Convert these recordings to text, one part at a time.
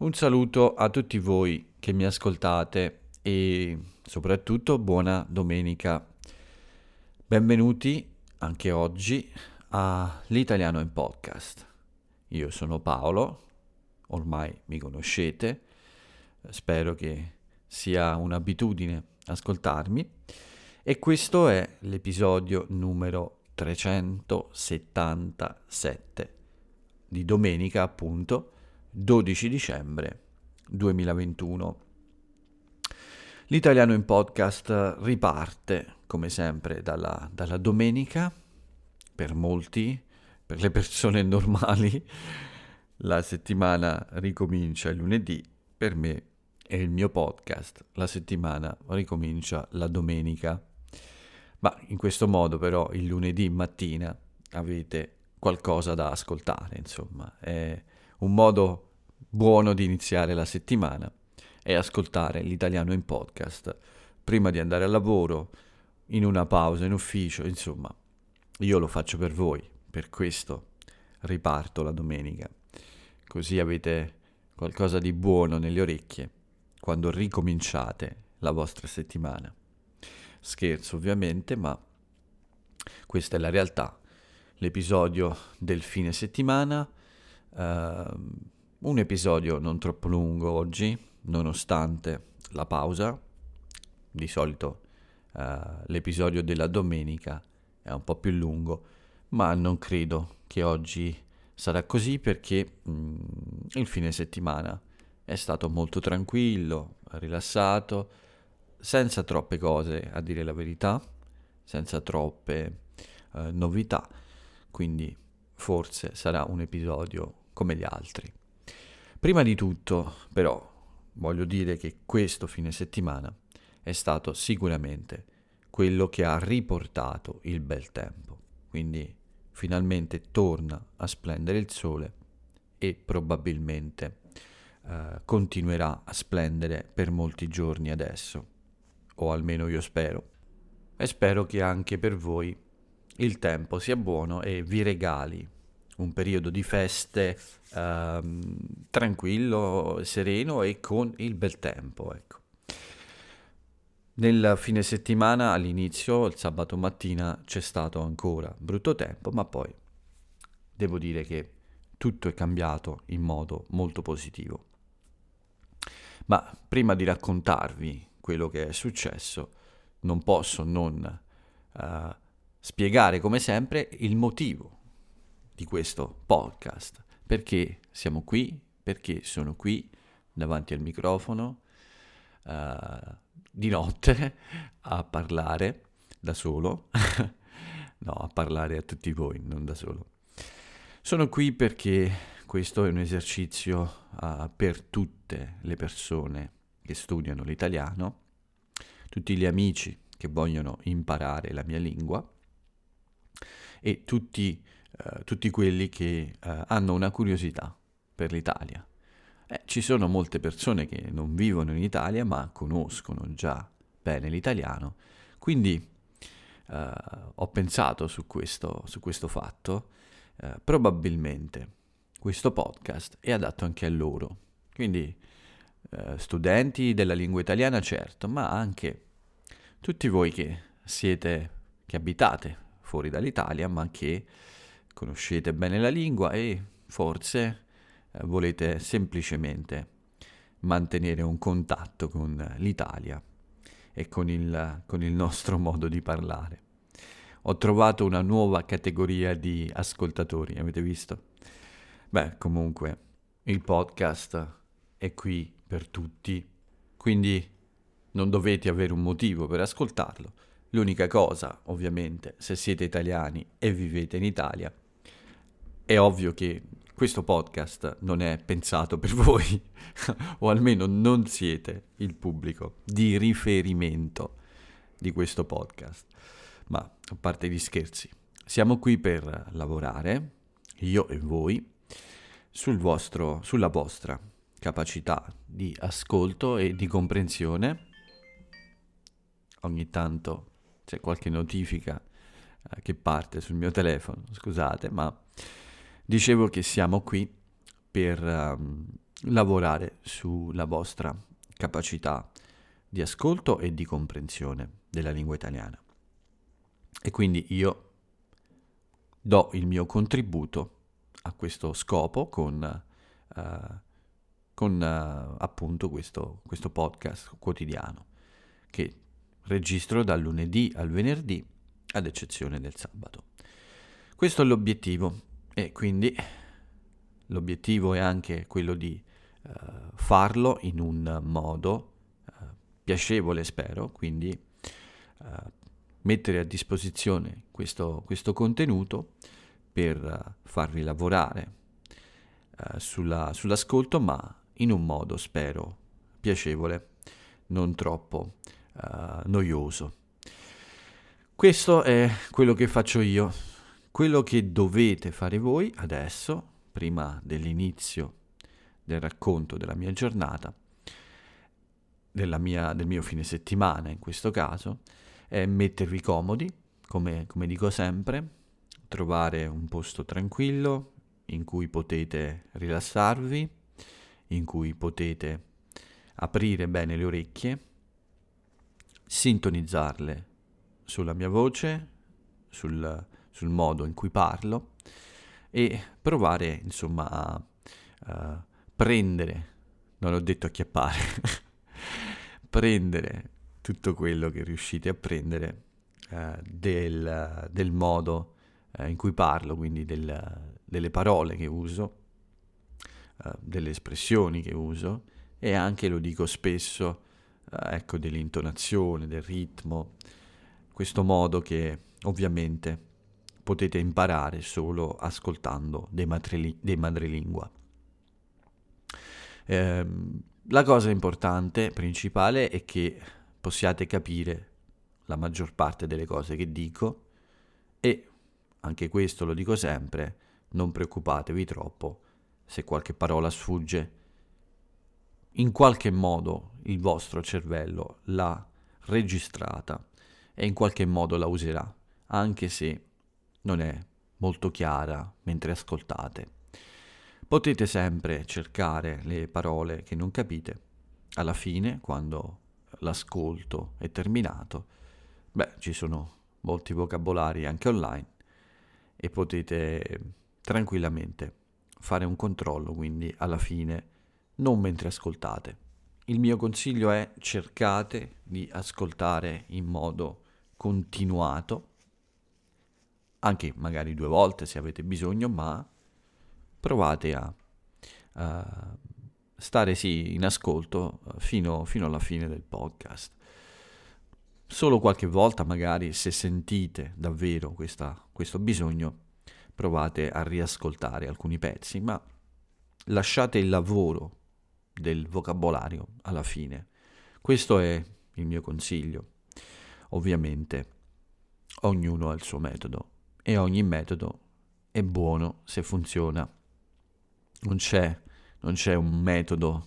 Un saluto a tutti voi che mi ascoltate e soprattutto buona domenica. Benvenuti anche oggi all'Italiano in Podcast. Io sono Paolo, ormai mi conoscete, spero che sia un'abitudine ascoltarmi e questo è l'episodio numero 377 di domenica appunto 12 dicembre 2021. L'italiano in podcast riparte, come sempre, dalla, dalla domenica. Per molti, per le persone normali, la settimana ricomincia il lunedì. Per me e il mio podcast, la settimana ricomincia la domenica. Ma in questo modo però il lunedì mattina avete qualcosa da ascoltare, insomma. È un modo buono di iniziare la settimana è ascoltare l'italiano in podcast prima di andare al lavoro, in una pausa in ufficio, insomma. Io lo faccio per voi, per questo riparto la domenica. Così avete qualcosa di buono nelle orecchie quando ricominciate la vostra settimana. Scherzo ovviamente, ma questa è la realtà. L'episodio del fine settimana Uh, un episodio non troppo lungo oggi, nonostante la pausa. Di solito uh, l'episodio della domenica è un po' più lungo, ma non credo che oggi sarà così perché mm, il fine settimana è stato molto tranquillo, rilassato, senza troppe cose a dire la verità, senza troppe uh, novità, quindi forse sarà un episodio come gli altri. Prima di tutto, però, voglio dire che questo fine settimana è stato sicuramente quello che ha riportato il bel tempo. Quindi finalmente torna a splendere il sole e probabilmente eh, continuerà a splendere per molti giorni adesso, o almeno io spero. E spero che anche per voi il tempo sia buono e vi regali un periodo di feste ehm, tranquillo, sereno e con il bel tempo. Ecco. Nel fine settimana, all'inizio, il sabato mattina, c'è stato ancora brutto tempo, ma poi devo dire che tutto è cambiato in modo molto positivo. Ma prima di raccontarvi quello che è successo, non posso non uh, spiegare come sempre il motivo di questo podcast. Perché siamo qui? Perché sono qui davanti al microfono uh, di notte a parlare da solo. no, a parlare a tutti voi, non da solo. Sono qui perché questo è un esercizio uh, per tutte le persone che studiano l'italiano, tutti gli amici che vogliono imparare la mia lingua e tutti eh, tutti quelli che eh, hanno una curiosità per l'Italia. Eh, ci sono molte persone che non vivono in Italia ma conoscono già bene l'italiano, quindi eh, ho pensato su questo, su questo fatto, eh, probabilmente questo podcast è adatto anche a loro, quindi studenti della lingua italiana certo, ma anche tutti voi che siete, che abitate fuori dall'Italia ma che conoscete bene la lingua e forse eh, volete semplicemente mantenere un contatto con l'Italia e con il, con il nostro modo di parlare. Ho trovato una nuova categoria di ascoltatori, avete visto? Beh, comunque, il podcast è qui per tutti, quindi non dovete avere un motivo per ascoltarlo. L'unica cosa, ovviamente, se siete italiani e vivete in Italia, è ovvio che questo podcast non è pensato per voi, o almeno non siete il pubblico di riferimento di questo podcast. Ma a parte gli scherzi, siamo qui per lavorare, io e voi, sul vostro, sulla vostra capacità di ascolto e di comprensione. Ogni tanto c'è qualche notifica eh, che parte sul mio telefono, scusate, ma Dicevo che siamo qui per um, lavorare sulla vostra capacità di ascolto e di comprensione della lingua italiana. E quindi io do il mio contributo a questo scopo con, uh, con uh, appunto questo, questo podcast quotidiano che registro dal lunedì al venerdì ad eccezione del sabato. Questo è l'obiettivo e quindi l'obiettivo è anche quello di uh, farlo in un modo uh, piacevole, spero, quindi uh, mettere a disposizione questo, questo contenuto per farvi lavorare sulla, sull'ascolto, ma in un modo, spero, piacevole, non troppo noioso. Questo è quello che faccio io. Quello che dovete fare voi adesso, prima dell'inizio del racconto della mia giornata, mia, del mio fine settimana in questo caso, è mettervi comodi, come, come dico sempre, trovare un posto tranquillo in cui potete rilassarvi, in cui potete aprire bene le orecchie, sintonizzarle sulla mia voce, sul, sul modo in cui parlo e provare insomma a, a prendere, non ho detto acchiappare, prendere tutto quello che riuscite a prendere uh, del, del, modo uh, in cui parlo, quindi del, delle parole che uso, uh, delle espressioni che uso e anche, lo dico spesso, ecco, dell'intonazione, del ritmo, questo modo che ovviamente potete imparare solo ascoltando dei, matrili- dei madrelingua. Eh, la cosa importante, principale, è che possiate capire la maggior parte delle cose che dico e, anche questo lo dico sempre, non preoccupatevi troppo se qualche parola sfugge. In qualche modo il vostro cervello l'ha registrata e in qualche modo la userà, anche se non è molto chiara mentre ascoltate. Potete sempre cercare le parole che non capite. Alla fine, quando l'ascolto è terminato, beh, ci sono molti vocabolari anche online e potete tranquillamente fare un controllo, quindi alla fine, non mentre ascoltate. Il mio consiglio è cercate di ascoltare in modo continuato, anche magari due volte se avete bisogno, ma provate a, a stare sì in ascolto fino, fino alla fine del podcast. Solo qualche volta magari se sentite davvero questa, questo bisogno, provate a riascoltare alcuni pezzi, ma lasciate il lavoro del vocabolario alla fine. Questo è il mio consiglio. Ovviamente ognuno ha il suo metodo e ogni metodo è buono se funziona. Non c'è, non c'è un metodo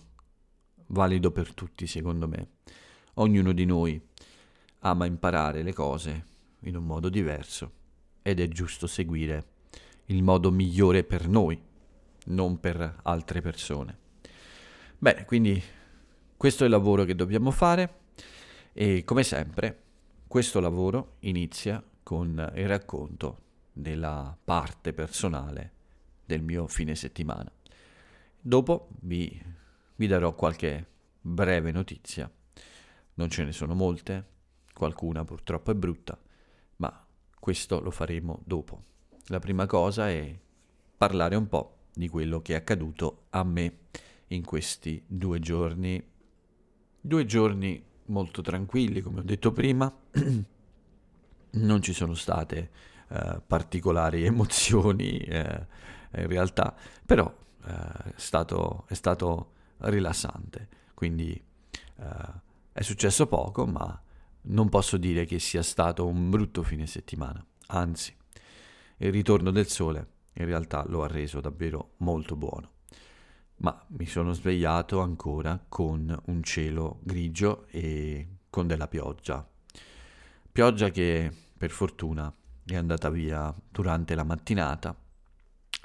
valido per tutti, secondo me. Ognuno di noi ama imparare le cose in un modo diverso ed è giusto seguire il modo migliore per noi, non per altre persone. Bene, quindi questo è il lavoro che dobbiamo fare e come sempre questo lavoro inizia con il racconto della parte personale del mio fine settimana. Dopo vi, vi darò qualche breve notizia. Non ce ne sono molte, qualcuna purtroppo è brutta, ma questo lo faremo dopo. La prima cosa è parlare un po' di quello che è accaduto a me in questi due giorni. Due giorni molto tranquilli, come ho detto prima, non ci sono state uh, particolari emozioni uh, in realtà, però uh, è, stato, è, stato, rilassante, quindi è successo poco, ma non posso dire che sia stato un brutto fine settimana, anzi, il ritorno del sole in realtà lo ha reso davvero molto buono ma mi sono svegliato ancora con un cielo grigio e con della pioggia. Pioggia che per fortuna è andata via durante la mattinata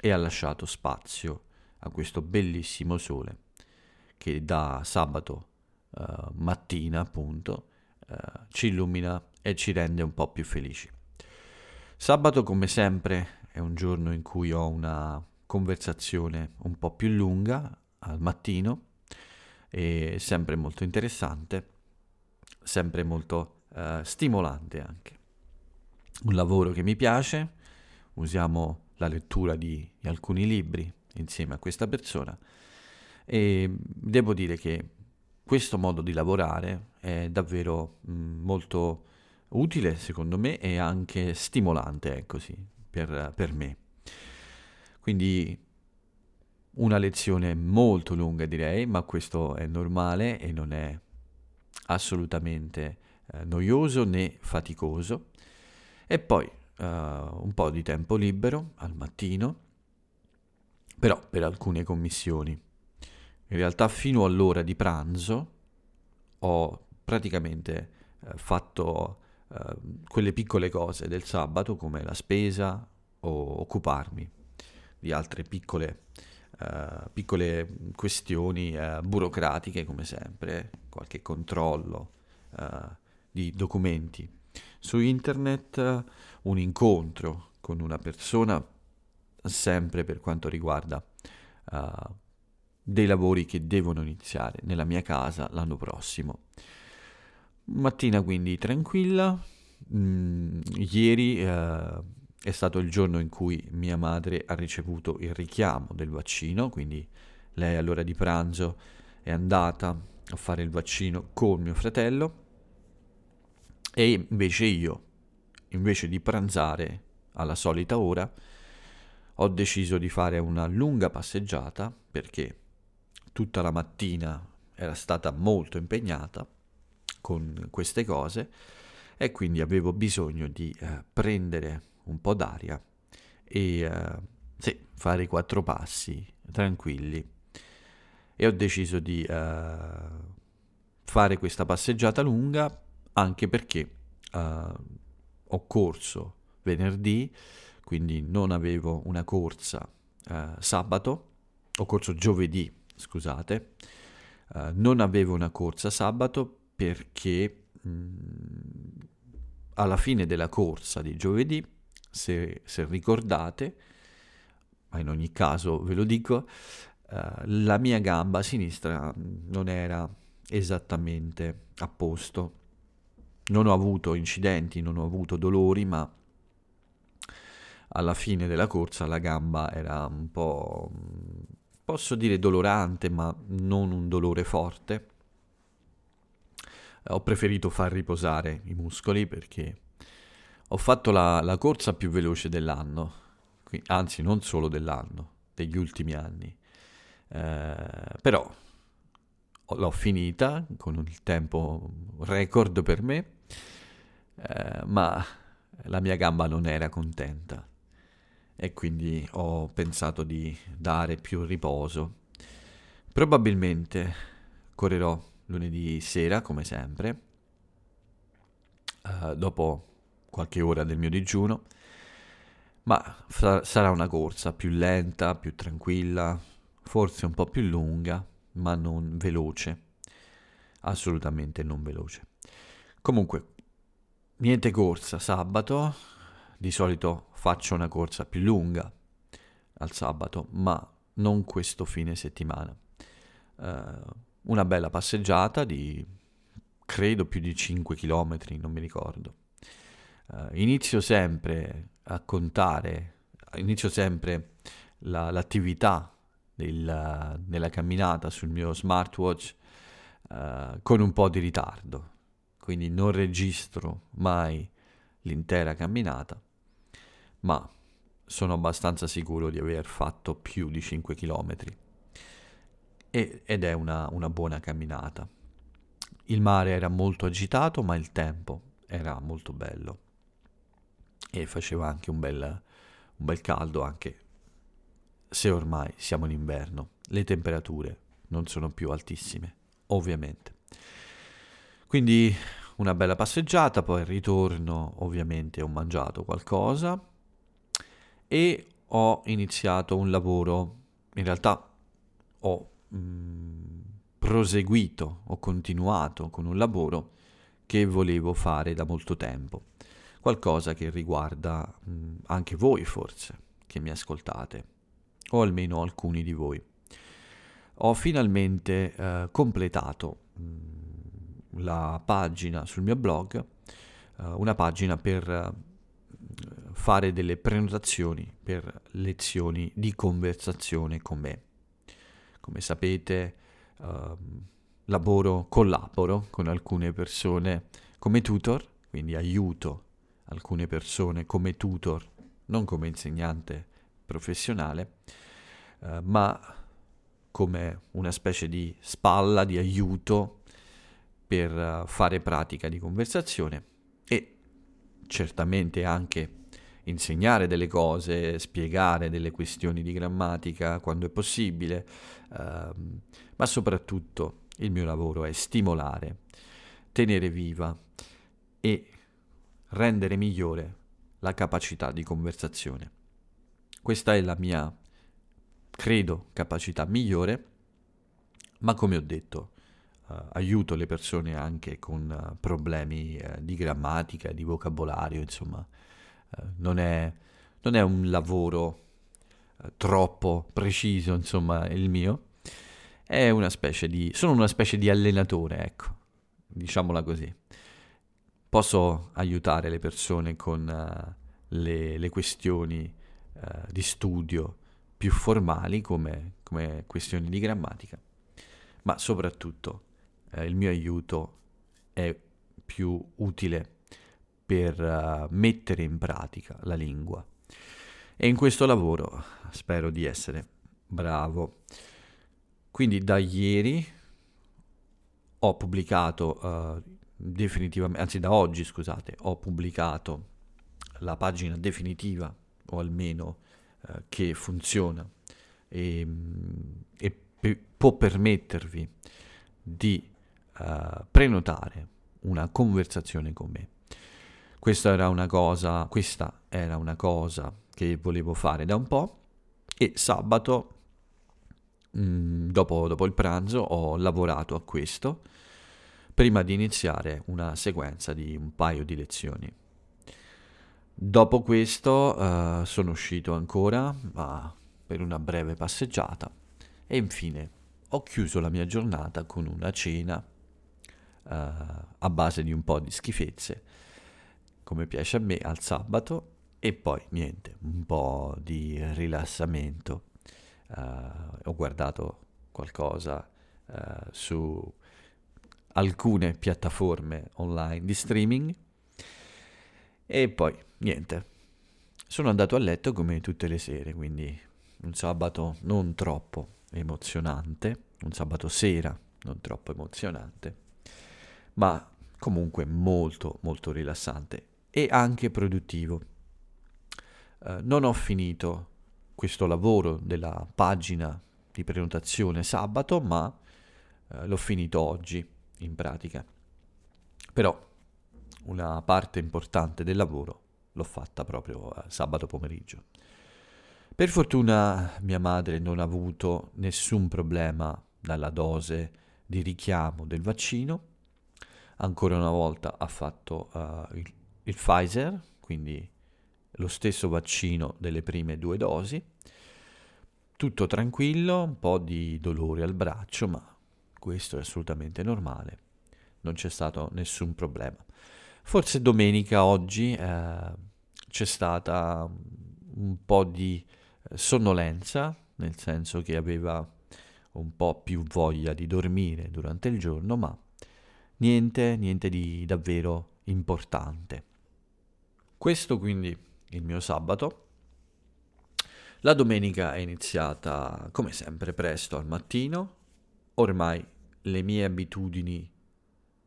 e ha lasciato spazio a questo bellissimo sole che da sabato uh, mattina appunto uh, ci illumina e ci rende un po' più felici. Sabato come sempre è un giorno in cui ho una conversazione un po' più lunga al mattino sempre molto interessante, sempre molto uh, stimolante anche. Un lavoro che mi piace, usiamo la lettura di, di alcuni libri insieme a questa persona e devo dire che questo modo di lavorare è davvero mh, mm, molto utile secondo me e anche stimolante, ecco sì, per, per me. Quindi una lezione molto lunga direi, ma questo è normale e non è assolutamente eh, noioso né faticoso. E poi uh, un po' di tempo libero al mattino, però per alcune commissioni. In realtà fino all'ora di pranzo ho praticamente eh, fatto eh, quelle piccole cose del sabato come la spesa o occuparmi di altre piccole, eh, piccole questioni eh, burocratiche come sempre, qualche controllo eh, di documenti. Su internet un incontro con una persona sempre per quanto riguarda uh, dei lavori che devono iniziare nella mia casa l'anno prossimo. Mattina quindi tranquilla, mm, ieri uh, è stato il giorno in cui mia madre ha ricevuto il richiamo del vaccino, quindi lei all'ora di pranzo è andata a fare il vaccino con mio fratello e invece io, invece di pranzare alla solita ora, ho deciso di fare una lunga passeggiata perché tutta la mattina era stata molto impegnata con queste cose e quindi avevo bisogno di eh, prendere un po' d'aria e eh, sì, fare i quattro passi tranquilli. E ho deciso di eh, fare questa passeggiata lunga anche perché eh, ho corso venerdì quindi non avevo una corsa sabato, ho corso giovedì, scusate, non avevo una corsa sabato perché mh, mm, alla fine della corsa di giovedì, se, se, ricordate, ma in ogni caso ve lo dico, eh, la mia gamba sinistra non era esattamente a posto. Non ho avuto incidenti, non ho avuto dolori, ma alla fine della corsa la gamba era un po', posso dire dolorante, ma non un dolore forte. Ho preferito far riposare i muscoli perché ho fatto la, la corsa più veloce dell'anno, anzi non solo dell'anno, degli ultimi anni. Eh, però l'ho finita con il tempo record per me, eh, ma la mia gamba non era contenta e quindi ho pensato di dare più riposo. Probabilmente correrò lunedì sera, come sempre, uh, dopo qualche ora del mio digiuno, ma fra- sarà una corsa più lenta, più tranquilla, forse un po' più lunga, ma non veloce, assolutamente non veloce. Comunque, niente corsa sabato, di solito faccio una corsa più lunga al sabato, ma non questo fine settimana. Uh, una bella passeggiata di credo più di 5 km, non mi ricordo. Uh, inizio sempre a contare, inizio sempre la, l'attività del, della camminata sul mio smartwatch uh, con un po' di ritardo, quindi non registro mai l'intera camminata ma sono abbastanza sicuro di aver fatto più di 5 km e, ed è una, una buona camminata. Il mare era molto agitato, ma il tempo era molto bello e faceva anche un bel, un bel caldo, anche se ormai siamo in inverno. Le temperature non sono più altissime, ovviamente. Quindi una bella passeggiata, poi al ritorno ovviamente ho mangiato qualcosa e ho iniziato un lavoro, in realtà ho mh, mm, proseguito, ho continuato con un lavoro che volevo fare da molto tempo. Qualcosa che riguarda mh, anche voi forse, che mi ascoltate, o almeno alcuni di voi. Ho finalmente eh, completato mh, la pagina sul mio blog, eh, una pagina per eh, fare delle prenotazioni per lezioni di conversazione con me. Come sapete, uh, lavoro, collaboro con alcune persone come tutor, quindi aiuto alcune persone come tutor, non come insegnante professionale, uh, ma come una specie di spalla, di aiuto per uh, fare pratica di conversazione e certamente anche insegnare delle cose, spiegare delle questioni di grammatica quando è possibile, ehm, ma soprattutto il mio lavoro è stimolare, tenere viva e rendere migliore la capacità di conversazione. Questa è la mia, credo, capacità migliore, ma come ho detto, Uh, aiuto le persone anche con uh, problemi uh, di grammatica, di vocabolario, insomma, eh, non, è, non, è, un lavoro eh, troppo preciso, insomma, il mio. È una specie di... sono una specie di allenatore, ecco, diciamola così. Posso aiutare le persone con uh, le, le, questioni uh, di studio più formali come, come, questioni di grammatica, ma soprattutto uh, il mio aiuto è più utile per mettere in pratica la lingua. E in questo lavoro spero di essere bravo. Quindi da ieri ho pubblicato definitivamente, anzi da oggi scusate, ho pubblicato la pagina definitiva o almeno uh, che funziona e, e pe- può permettervi di uh, prenotare una conversazione con me. Questa era una cosa, questa era una cosa che volevo fare da un po' e sabato, mh, mm, dopo, dopo il pranzo, ho lavorato a questo prima di iniziare una sequenza di un paio di lezioni. Dopo questo uh, sono uscito ancora uh, per una breve passeggiata e infine ho chiuso la mia giornata con una cena uh, a base di un po' di schifezze come piace a me al sabato e poi niente, un po' di rilassamento. Uh, ho guardato qualcosa su alcune piattaforme online di streaming e poi niente. Sono andato a letto come tutte le sere, quindi un sabato non troppo emozionante, un sabato sera non troppo emozionante, ma comunque molto molto rilassante e anche produttivo. Uh, non ho finito questo lavoro della pagina di prenotazione sabato, ma uh, l'ho finito oggi in pratica. Però una parte importante del lavoro l'ho fatta proprio uh, sabato pomeriggio. Per fortuna mia madre non ha avuto nessun problema dalla dose di richiamo del vaccino. Ancora una volta ha fatto uh, il il Pfizer, quindi lo stesso vaccino delle prime due dosi. Tutto tranquillo, un po' di dolore al braccio, ma questo è assolutamente normale, non c'è stato nessun problema. Forse domenica oggi eh, c'è stata un po' di eh, sonnolenza, nel senso che aveva un po' più voglia di dormire durante il giorno, ma niente, niente di davvero importante. Questo quindi il mio sabato. La domenica è iniziata come sempre presto al mattino. Ormai le mie abitudini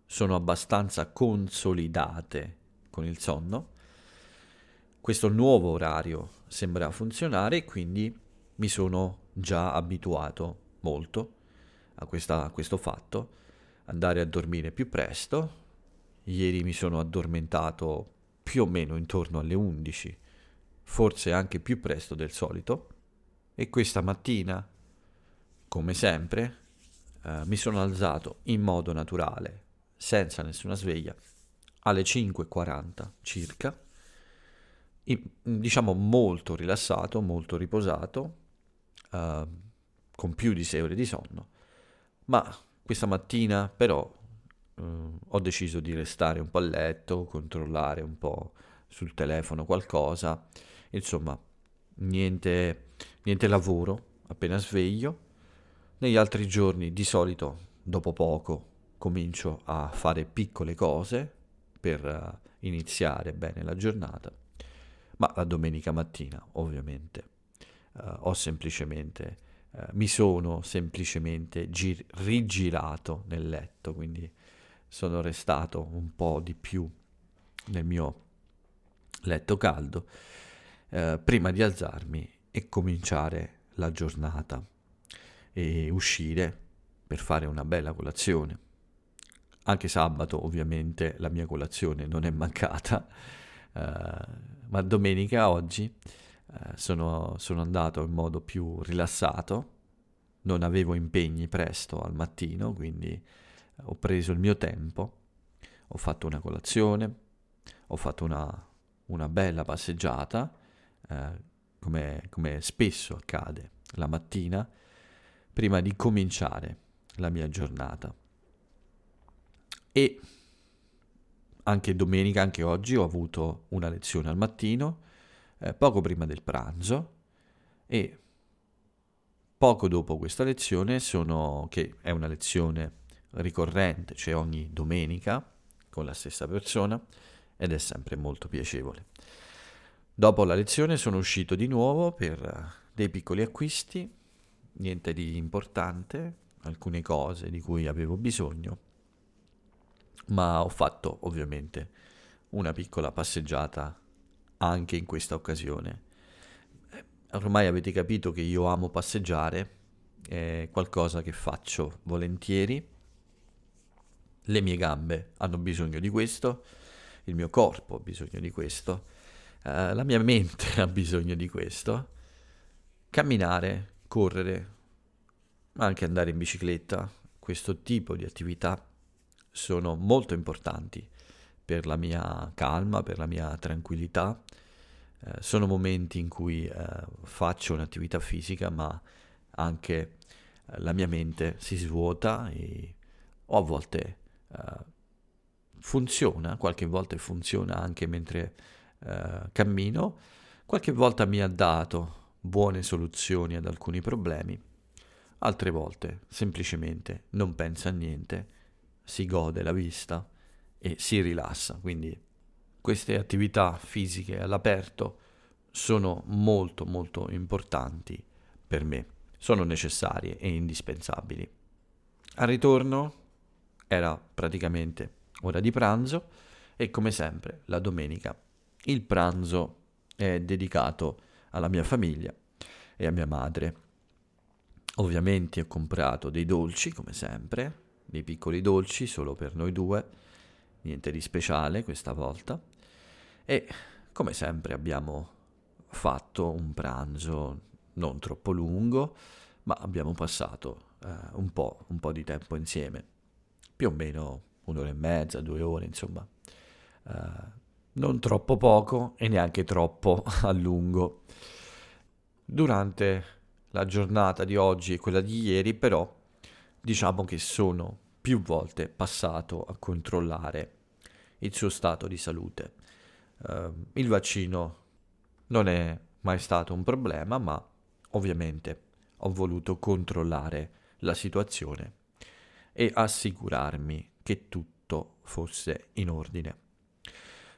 sono abbastanza consolidate con il sonno. Questo nuovo orario sembra funzionare e quindi mi sono già abituato molto a, questa, a questo fatto. Andare a dormire più presto. Ieri mi sono addormentato più o meno intorno alle 11, forse anche più presto del solito, e questa mattina, come sempre, eh, mi sono alzato in modo naturale, senza nessuna sveglia, alle 5.40 circa, in, diciamo molto rilassato, molto riposato, eh, con più di 6 ore di sonno, ma questa mattina però eh, ho deciso di restare un po' a letto, controllare un po' sul telefono qualcosa, insomma niente, niente lavoro appena sveglio. Negli altri giorni di solito dopo poco comincio a fare piccole cose per uh, iniziare bene la giornata, ma la domenica mattina ovviamente uh, ho semplicemente, uh, mi sono semplicemente gir- rigirato nel letto, quindi sono restato un po' di più nel mio letto caldo eh, prima di alzarmi e cominciare la giornata e uscire per fare una bella colazione. Anche sabato ovviamente la mia colazione non è mancata, eh, ma domenica oggi eh, sono, sono andato in modo più rilassato, non avevo impegni presto al mattino, quindi ho preso il mio tempo, ho fatto una colazione, ho fatto una, una bella passeggiata eh, come, come spesso accade la mattina, prima di cominciare la mia giornata. E anche domenica, anche oggi, ho avuto una lezione al mattino, eh, poco prima del pranzo, e poco dopo questa lezione, sono, che è una lezione ricorrente, cioè ogni domenica, con la stessa persona, ed è sempre molto piacevole. Dopo la lezione sono uscito di nuovo per dei piccoli acquisti, niente di importante, alcune cose di cui avevo bisogno, ma ho fatto ovviamente una piccola passeggiata anche in questa occasione. Eh, ormai avete capito che io amo passeggiare, è qualcosa che faccio volentieri, le mie gambe hanno bisogno di questo, il mio corpo ha bisogno di questo Uh, la mia mente ha bisogno di questo. Camminare, correre, ma anche andare in bicicletta, questo tipo di attività sono molto importanti per la mia calma, per la mia tranquillità. Uh, sono momenti in cui uh, faccio un'attività fisica, ma anche la mia mente si svuota e o a volte funziona, qualche volta funziona anche mentre eh, cammino, qualche volta mi ha dato buone soluzioni ad alcuni problemi, altre volte semplicemente non pensa a niente, si gode la vista e si rilassa. Quindi queste attività fisiche all'aperto sono molto molto importanti per me, sono necessarie e indispensabili. Al ritorno era praticamente ora di pranzo e come sempre la domenica il pranzo è dedicato alla mia famiglia e a mia madre. Ovviamente ho comprato dei dolci, come sempre, dei piccoli dolci solo per noi due, niente di speciale questa volta. E come sempre abbiamo fatto un pranzo non troppo lungo, ma abbiamo passato eh, un, po', un po' di tempo insieme, più o meno un'ora e mezza, due ore, insomma. Uh, non troppo poco e neanche troppo a lungo. Durante la giornata di oggi e quella di ieri, però, diciamo che sono più volte passato a controllare il suo stato di salute. Uh, il vaccino non è mai stato un problema, ma ovviamente ho voluto controllare la situazione e assicurarmi che tutto fosse in ordine.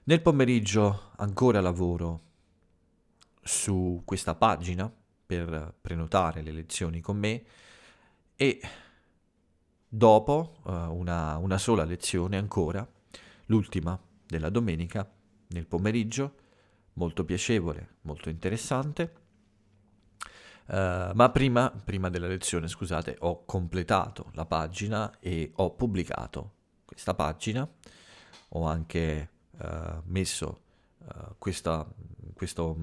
Nel pomeriggio ancora lavoro su questa pagina per prenotare le lezioni con me e dopo uh, una, una sola lezione ancora, l'ultima della domenica, nel pomeriggio, molto piacevole, molto interessante. Uh, ma prima, prima, della lezione, scusate, ho completato la pagina e ho pubblicato questa pagina. Ho anche uh, messo uh, questa, questo,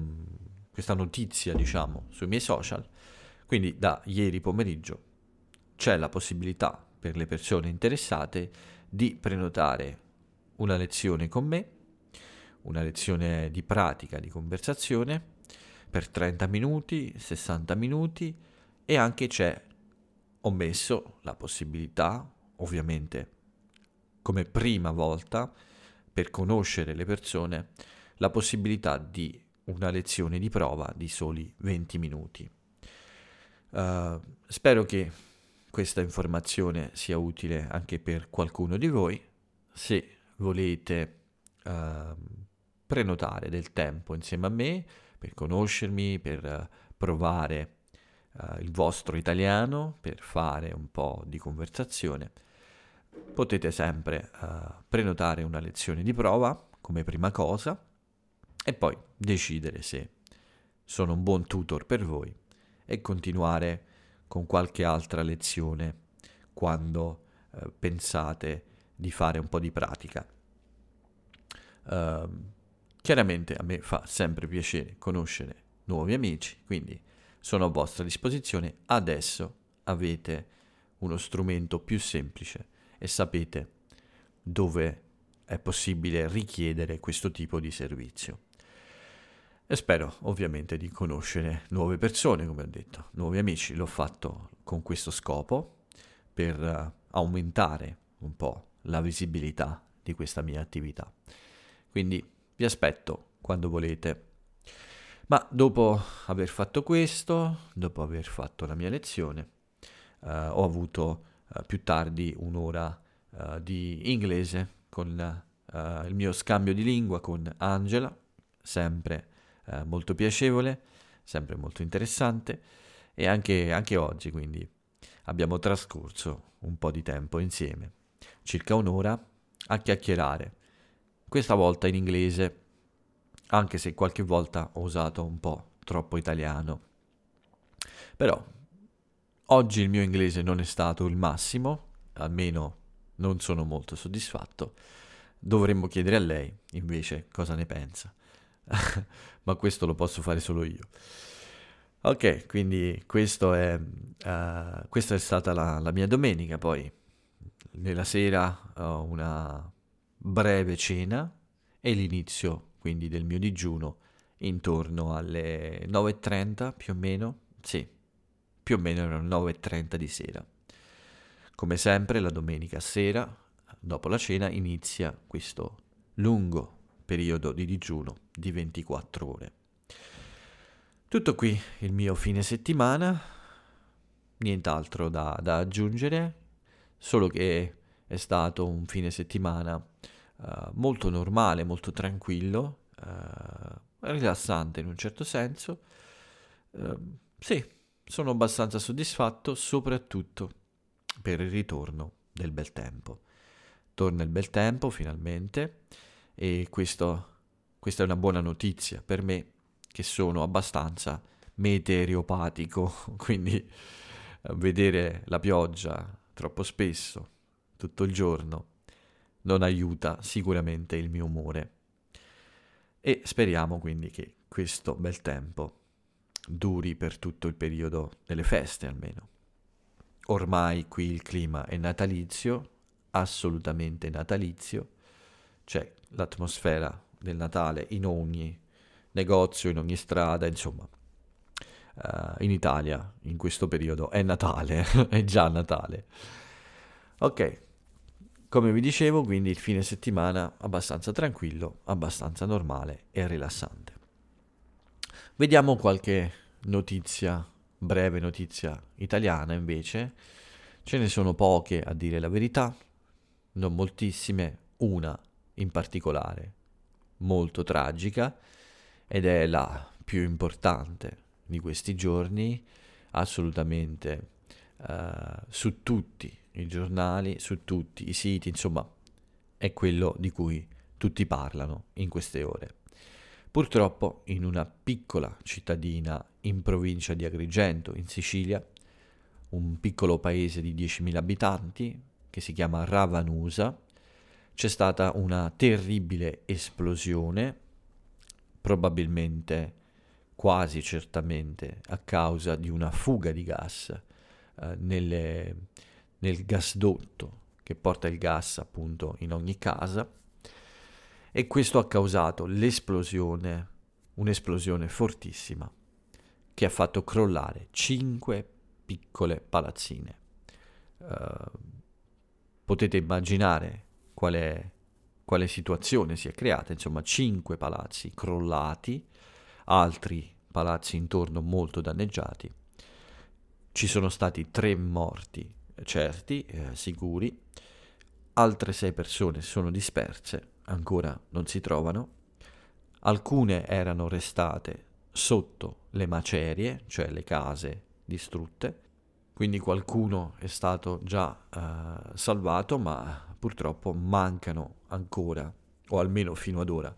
questa notizia, diciamo, sui miei social. Quindi da ieri pomeriggio c'è la possibilità per le persone interessate di prenotare una lezione con me, una lezione di pratica, di conversazione per 30 minuti, 60 minuti e anche c'è, ho messo la possibilità, ovviamente come prima volta, per conoscere le persone, la possibilità di una lezione di prova di soli 20 minuti. Uh, spero che questa informazione sia utile anche per qualcuno di voi. Se volete uh, prenotare del tempo insieme a me per conoscermi, per uh, provare uh, il vostro italiano, per fare un po' di conversazione, potete sempre prenotare una lezione di prova come prima cosa e poi decidere se sono un buon tutor per voi e continuare con qualche altra lezione quando eh, pensate di fare un po' di pratica. Uh, chiaramente a me fa sempre piacere conoscere nuovi amici, quindi sono a vostra disposizione. Adesso avete uno strumento più semplice e sapete dove è possibile richiedere questo tipo di servizio. E spero ovviamente di conoscere nuove persone, come ho detto, nuovi amici. L'ho fatto con questo scopo per uh, aumentare un po' la visibilità di questa mia attività. Quindi vi aspetto quando volete. Ma dopo aver fatto questo, dopo aver fatto la mia lezione, uh, ho avuto uh, più tardi un'ora di inglese con il mio scambio di lingua con Angela, sempre eh, molto piacevole, sempre molto interessante e anche, anche oggi quindi abbiamo trascorso un po' di tempo insieme, circa un'ora a chiacchierare, questa volta in inglese, anche se qualche volta ho usato un po' troppo italiano. Però oggi il mio inglese non è stato il massimo, almeno non sono molto soddisfatto. Dovremmo chiedere a lei invece cosa ne pensa. ma questo lo posso fare solo io. Ok, quindi è, uh, questa è stata la, la, mia domenica, poi nella sera ho una breve cena e l'inizio quindi del mio digiuno intorno alle 9.30 più o meno, sì, più o meno erano 9.30 di sera. Come sempre la domenica sera, dopo la cena, inizia questo lungo periodo di digiuno di 24 ore. Tutto qui il mio fine settimana, nient'altro da, da aggiungere, solo che è stato un fine settimana uh, molto normale, molto tranquillo, uh, rilassante in un certo senso. Uh, sì, sono abbastanza soddisfatto, soprattutto per il ritorno del bel tempo. Torna il bel tempo finalmente e questo, questa è una buona notizia per me che sono abbastanza meteoropatico, quindi eh, vedere la pioggia troppo spesso, tutto il giorno, non aiuta sicuramente il mio umore. E speriamo quindi che questo bel tempo duri per tutto il periodo delle feste almeno. Ormai qui il clima è natalizio, assolutamente natalizio, c'è l'atmosfera del Natale in ogni negozio, in ogni strada, insomma. Uh, in Italia in questo periodo è Natale, è già Natale. Ok, come vi dicevo, quindi il fine settimana abbastanza tranquillo, abbastanza normale e rilassante. Vediamo qualche notizia, breve notizia italiana invece. Ce ne sono poche a dire la verità, non moltissime, una in particolare, molto tragica, ed è la più importante di questi giorni, assolutamente uh, su tutti i giornali, su tutti i siti, insomma, è quello di cui tutti parlano in queste ore. Purtroppo in una piccola cittadina in provincia di Agrigento, in Sicilia, un piccolo paese di 10.000 abitanti che si chiama Ravanusa, c'è stata una terribile esplosione, probabilmente, quasi certamente, a causa di una fuga di gas eh, nelle, nel gasdotto che porta il gas appunto in ogni casa e questo ha causato l'esplosione, un'esplosione fortissima che ha fatto crollare cinque piccole palazzine. Uh, potete immaginare quale, quale situazione si è creata, insomma cinque palazzi crollati, altri palazzi intorno molto danneggiati. Ci sono stati tre morti certi, eh, sicuri, altre sei persone sono disperse, ancora non si trovano, alcune erano restate sotto le macerie, cioè le case distrutte, quindi qualcuno è stato già uh, salvato, ma purtroppo mancano ancora, o almeno fino ad ora,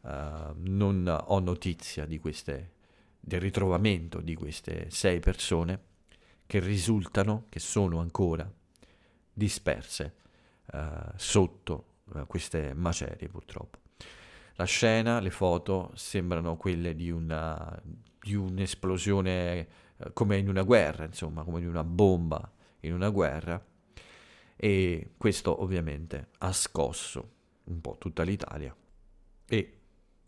uh, non ho notizia di queste, del ritrovamento di queste sei persone che risultano, che sono ancora disperse uh, sotto queste macerie purtroppo. La scena, le foto sembrano quelle di, una, di un'esplosione eh, come in una guerra, insomma, come in una bomba in una guerra. E questo ovviamente ha scosso un po' tutta l'Italia. E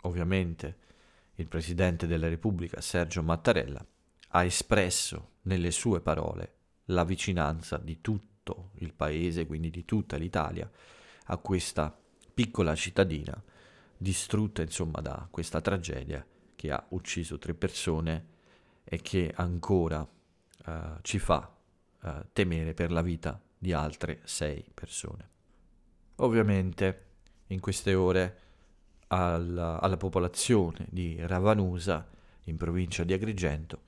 ovviamente il Presidente della Repubblica, Sergio Mattarella, ha espresso nelle sue parole la vicinanza di tutto il paese, quindi di tutta l'Italia, a questa piccola cittadina distrutta insomma da questa tragedia che ha ucciso tre persone e che ancora uh, ci fa uh, temere per la vita di altre sei persone. Ovviamente in queste ore alla, alla popolazione di Ravanusa, in provincia di Agrigento,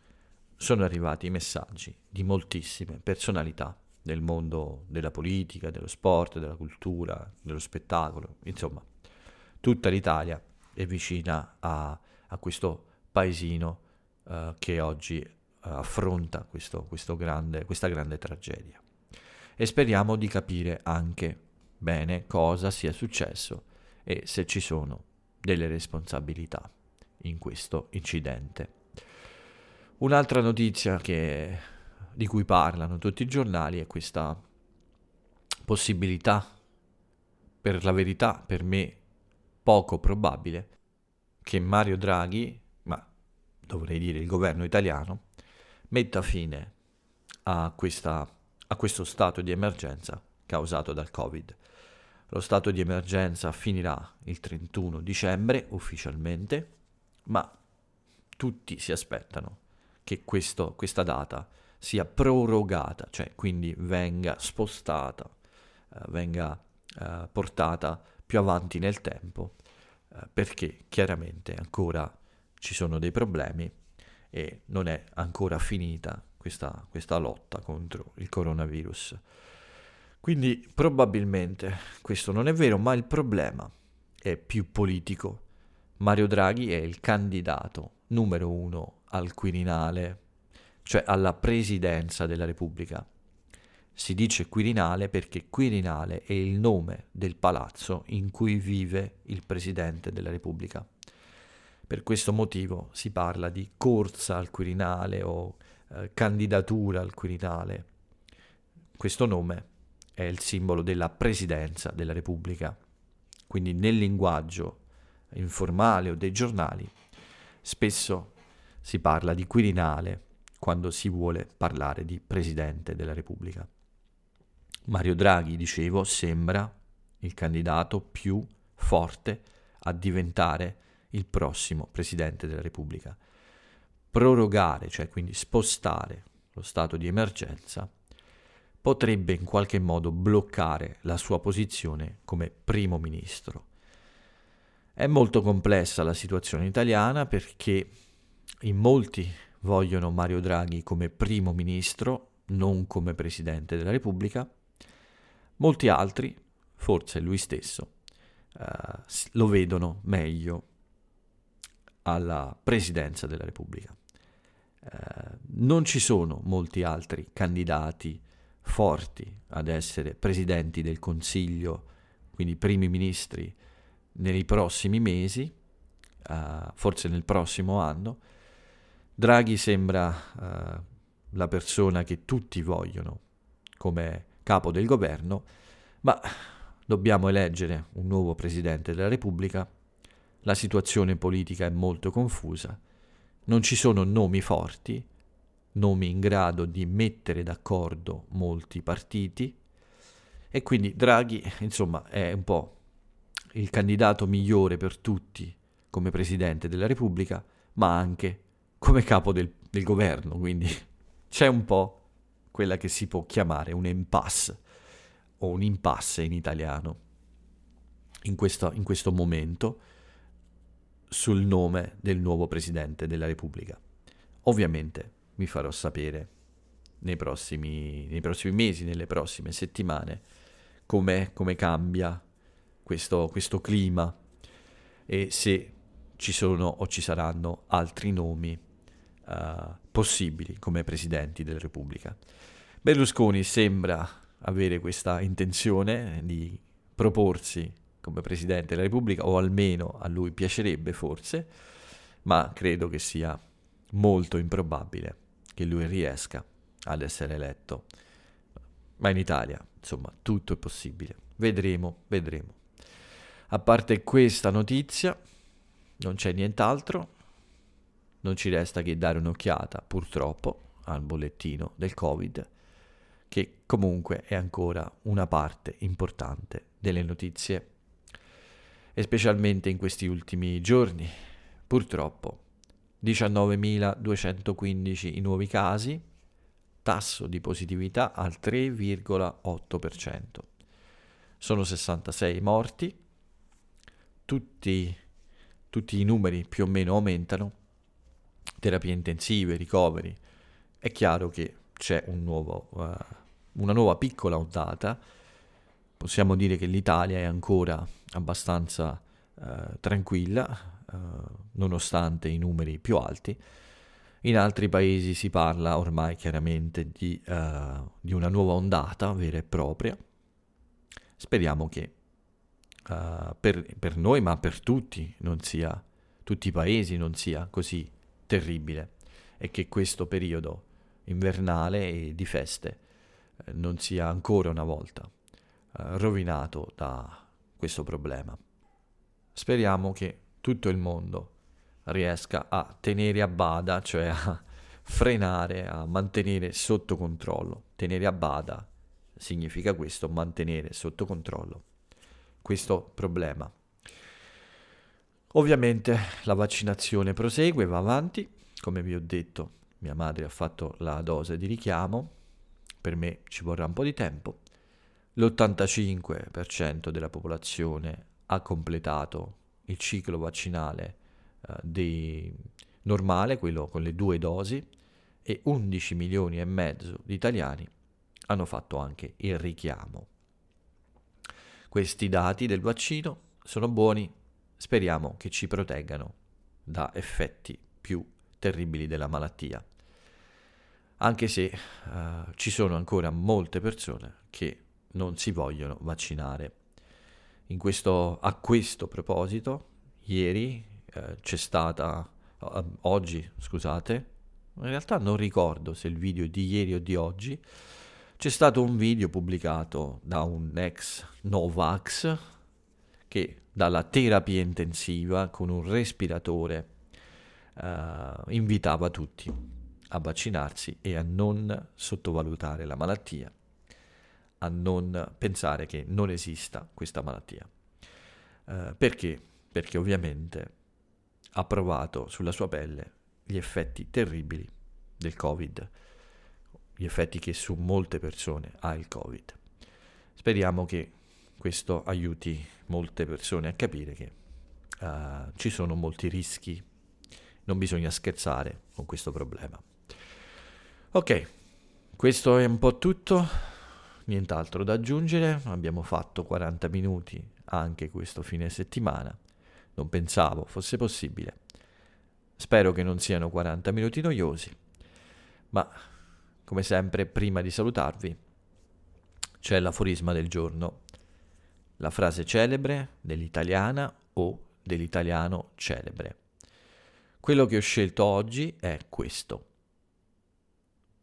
sono arrivati messaggi di moltissime personalità del mondo della politica, dello sport, della cultura, dello spettacolo, insomma, tutta l'Italia è vicina a, a questo paesino uh, che oggi uh, affronta questo, questo grande, questa grande tragedia. E speriamo di capire anche bene cosa sia successo e se ci sono delle responsabilità in questo incidente. Un'altra notizia che, di cui parlano tutti i giornali è questa possibilità, per la verità per me poco probabile, che Mario Draghi dovrei dire il governo italiano, metta fine a, questa, a questo stato di emergenza causato dal Covid. Lo stato di emergenza finirà il 31 dicembre ufficialmente, ma tutti si aspettano che questo, questa data sia prorogata, cioè quindi venga spostata, eh, venga eh, portata più avanti nel tempo, eh, perché chiaramente ancora ci sono dei problemi e non è ancora finita questa, questa lotta contro il coronavirus. Quindi probabilmente questo non è vero, ma il problema è più politico. Mario Draghi è il candidato numero uno al Quirinale, cioè alla presidenza della Repubblica. Si dice Quirinale perché Quirinale è il nome del palazzo in cui vive il Presidente della Repubblica. Per questo motivo si parla di corsa al Quirinale o eh, candidatura al Quirinale. Questo nome è il simbolo della presidenza della Repubblica. Quindi nel linguaggio informale o dei giornali spesso si parla di Quirinale quando si vuole parlare di Presidente della Repubblica. Mario Draghi, dicevo, sembra il candidato più forte a diventare il prossimo Presidente della Repubblica. Prorogare, cioè quindi spostare lo stato di emergenza, potrebbe in qualche modo bloccare la sua posizione come primo ministro. È molto complessa la situazione italiana perché in molti vogliono Mario Draghi come primo ministro, non come Presidente della Repubblica, molti altri, forse lui stesso, uh, lo vedono meglio alla presidenza della Repubblica. Eh, non ci sono molti altri candidati forti ad essere presidenti del Consiglio, quindi primi ministri, nei prossimi mesi, eh, forse nel prossimo anno. Draghi sembra eh, la persona che tutti vogliono come capo del governo, ma dobbiamo eleggere un nuovo Presidente della Repubblica, la situazione politica è molto confusa, non ci sono nomi forti, nomi in grado di mettere d'accordo molti partiti. E quindi Draghi, insomma, è un po' il candidato migliore per tutti come Presidente della Repubblica, ma anche come capo del, del governo, quindi c'è un po' quella che si può chiamare un impasse o un impasse in italiano in questo, in questo momento sul nome del nuovo Presidente della Repubblica. Ovviamente vi farò sapere nei prossimi, nei prossimi mesi, nelle prossime settimane, come cambia questo, questo clima e se ci sono o ci saranno altri nomi uh, possibili come presidenti della Repubblica. Berlusconi sembra avere questa intenzione di proporsi come presidente della Repubblica, o almeno a lui piacerebbe forse, ma credo che sia molto improbabile che lui riesca ad essere eletto. Ma in Italia, insomma, tutto è possibile. Vedremo, vedremo. A parte questa notizia, non c'è nient'altro. Non ci resta che dare un'occhiata, purtroppo, al bollettino del Covid, che comunque è ancora una parte importante delle notizie, e specialmente in questi ultimi giorni. Purtroppo 19.215 i nuovi casi, tasso di positività al 3,8%. Sono 66 morti, tutti, tutti i numeri più o meno aumentano, terapie intensive, ricoveri. È chiaro che c'è un nuovo, uh, una nuova piccola ondata. Possiamo dire che l'Italia è ancora abbastanza uh, tranquilla, uh, nonostante i numeri più alti. In altri paesi si parla ormai chiaramente di, di una nuova ondata vera e propria. Speriamo che per, per, noi, ma per tutti, non sia, tutti i paesi non sia così terribile e che questo periodo invernale e di feste uh, non sia ancora una volta uh, rovinato da questo problema. Speriamo che tutto il mondo riesca a tenere a bada, cioè a frenare, a mantenere sotto controllo. Tenere a bada significa questo, mantenere sotto controllo questo problema. Ovviamente la vaccinazione prosegue, va avanti, come vi ho detto, mia madre ha fatto la dose di richiamo, per me ci vorrà un po' di tempo. L'85% della popolazione ha completato il ciclo vaccinale eh, di normale, quello con le due dosi, e 11 milioni e mezzo di italiani hanno fatto anche il richiamo. Questi dati del vaccino sono buoni, speriamo che ci proteggano da effetti più terribili della malattia. Anche se uh, ci sono ancora molte persone che non si vogliono vaccinare. Questo, a questo proposito, ieri uh, c'è stata, uh, oggi scusate, in realtà non ricordo se il video di ieri o di oggi, c'è stato un video pubblicato da un ex Novax che dalla terapia intensiva con un respiratore uh, invitava tutti a vaccinarsi e a non sottovalutare la malattia, a non pensare che non esista questa malattia. Uh, perché? Perché ovviamente ha provato sulla sua pelle gli effetti terribili del Covid gli effetti che su molte persone ha il Covid. Speriamo che questo aiuti molte persone a capire che uh, ci sono molti rischi, non bisogna scherzare con questo problema. Ok, questo è un po' tutto, nient'altro da aggiungere, abbiamo fatto 40 minuti anche questo fine settimana, non pensavo fosse possibile. Spero che non siano 40 minuti noiosi, ma come sempre, prima di salutarvi, c'è l'aforisma del giorno, la frase celebre dell'italiana o dell'italiano celebre. Quello che ho scelto oggi è questo.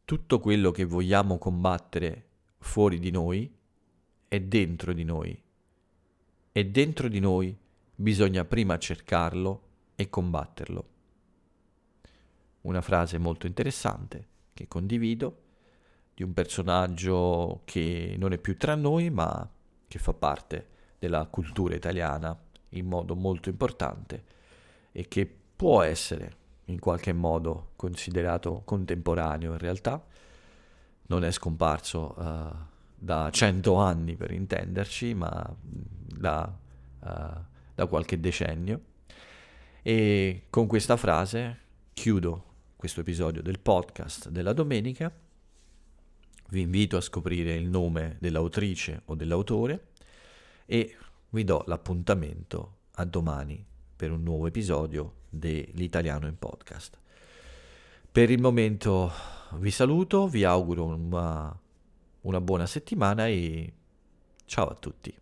tutto quello che vogliamo combattere fuori di noi è dentro di noi. E dentro di noi bisogna prima cercarlo e combatterlo. Una frase molto interessante che condivido di un personaggio che non è più tra noi ma che fa parte della cultura italiana in modo molto importante e che può essere in qualche modo considerato contemporaneo in realtà. Non è scomparso uh, da cento anni per intenderci, ma da, uh, da qualche decennio. E con questa frase chiudo questo episodio del podcast della domenica. Vi invito a scoprire il nome dell'autrice o dell'autore e vi do l'appuntamento a domani per un nuovo episodio dell'Italiano in podcast. Per il momento vi saluto, vi auguro una, una buona settimana e ciao a tutti.